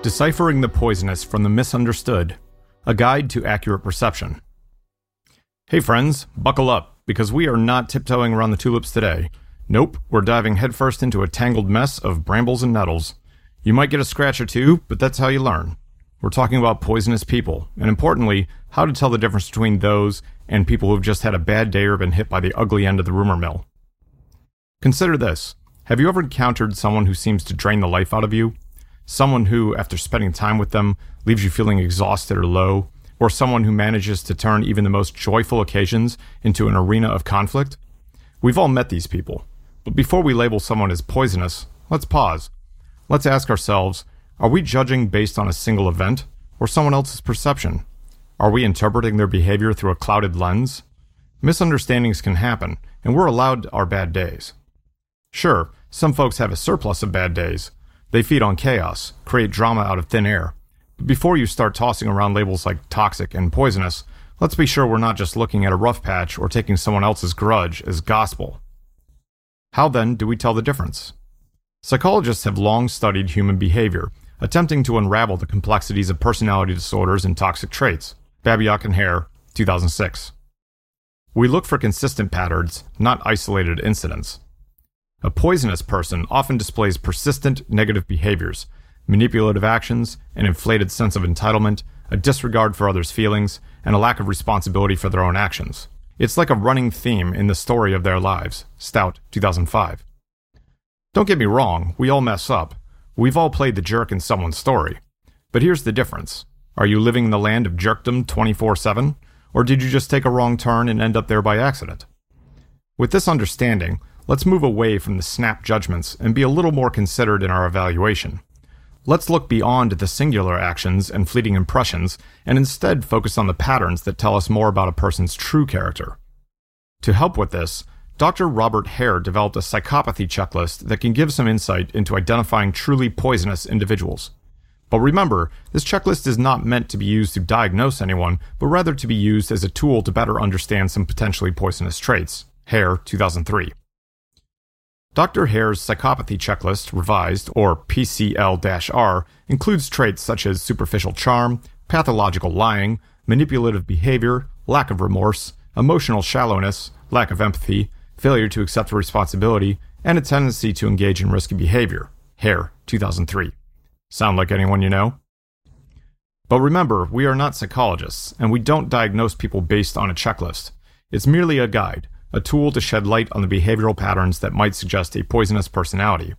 Deciphering the Poisonous from the Misunderstood A Guide to Accurate Perception. Hey, friends, buckle up, because we are not tiptoeing around the tulips today. Nope, we're diving headfirst into a tangled mess of brambles and nettles. You might get a scratch or two, but that's how you learn. We're talking about poisonous people, and importantly, how to tell the difference between those and people who've just had a bad day or been hit by the ugly end of the rumor mill. Consider this Have you ever encountered someone who seems to drain the life out of you? Someone who, after spending time with them, leaves you feeling exhausted or low? Or someone who manages to turn even the most joyful occasions into an arena of conflict? We've all met these people. But before we label someone as poisonous, let's pause. Let's ask ourselves are we judging based on a single event or someone else's perception? Are we interpreting their behavior through a clouded lens? Misunderstandings can happen, and we're allowed our bad days. Sure, some folks have a surplus of bad days. They feed on chaos, create drama out of thin air. But before you start tossing around labels like toxic and poisonous, let's be sure we're not just looking at a rough patch or taking someone else's grudge as gospel. How then do we tell the difference? Psychologists have long studied human behavior attempting to unravel the complexities of personality disorders and toxic traits. Babiak and Hare, 2006. We look for consistent patterns, not isolated incidents. A poisonous person often displays persistent negative behaviors, manipulative actions, an inflated sense of entitlement, a disregard for others' feelings, and a lack of responsibility for their own actions. It's like a running theme in the story of their lives. Stout, 2005. Don't get me wrong, we all mess up, We've all played the jerk in someone's story. But here's the difference Are you living in the land of jerkdom 24 7? Or did you just take a wrong turn and end up there by accident? With this understanding, let's move away from the snap judgments and be a little more considered in our evaluation. Let's look beyond the singular actions and fleeting impressions and instead focus on the patterns that tell us more about a person's true character. To help with this, Dr. Robert Hare developed a psychopathy checklist that can give some insight into identifying truly poisonous individuals. But remember, this checklist is not meant to be used to diagnose anyone, but rather to be used as a tool to better understand some potentially poisonous traits. Hare, 2003. Dr. Hare's psychopathy checklist, revised, or PCL R, includes traits such as superficial charm, pathological lying, manipulative behavior, lack of remorse, emotional shallowness, lack of empathy, failure to accept responsibility, and a tendency to engage in risky behavior. Hare, 2003. Sound like anyone you know? But remember, we are not psychologists, and we don't diagnose people based on a checklist. It's merely a guide, a tool to shed light on the behavioral patterns that might suggest a poisonous personality.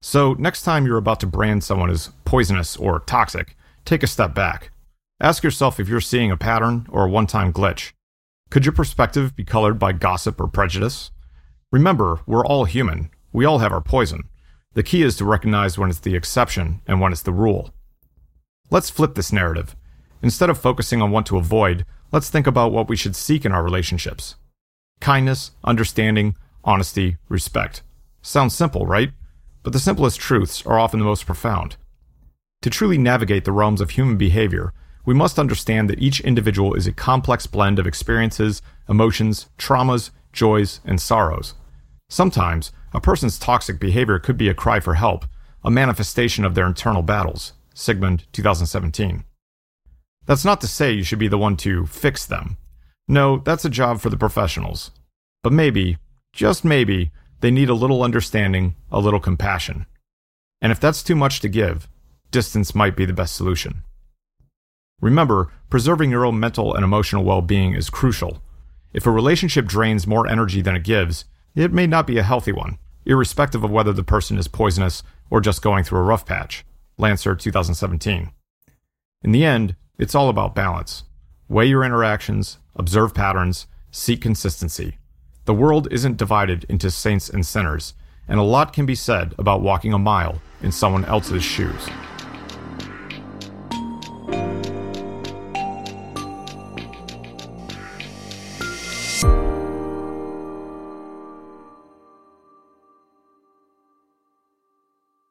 So, next time you're about to brand someone as poisonous or toxic, take a step back. Ask yourself if you're seeing a pattern or a one time glitch. Could your perspective be colored by gossip or prejudice? Remember, we're all human. We all have our poison. The key is to recognize when it's the exception and when it's the rule. Let's flip this narrative. Instead of focusing on what to avoid, let's think about what we should seek in our relationships. Kindness, understanding, honesty, respect. Sounds simple, right? But the simplest truths are often the most profound. To truly navigate the realms of human behavior, we must understand that each individual is a complex blend of experiences, emotions, traumas, joys, and sorrows. Sometimes, a person's toxic behavior could be a cry for help, a manifestation of their internal battles. Sigmund, 2017. That's not to say you should be the one to fix them. No, that's a job for the professionals. But maybe, just maybe, they need a little understanding, a little compassion. And if that's too much to give, distance might be the best solution. Remember, preserving your own mental and emotional well being is crucial. If a relationship drains more energy than it gives, it may not be a healthy one, irrespective of whether the person is poisonous or just going through a rough patch. Lancer 2017. In the end, it's all about balance. Weigh your interactions, observe patterns, seek consistency. The world isn't divided into saints and sinners, and a lot can be said about walking a mile in someone else's shoes.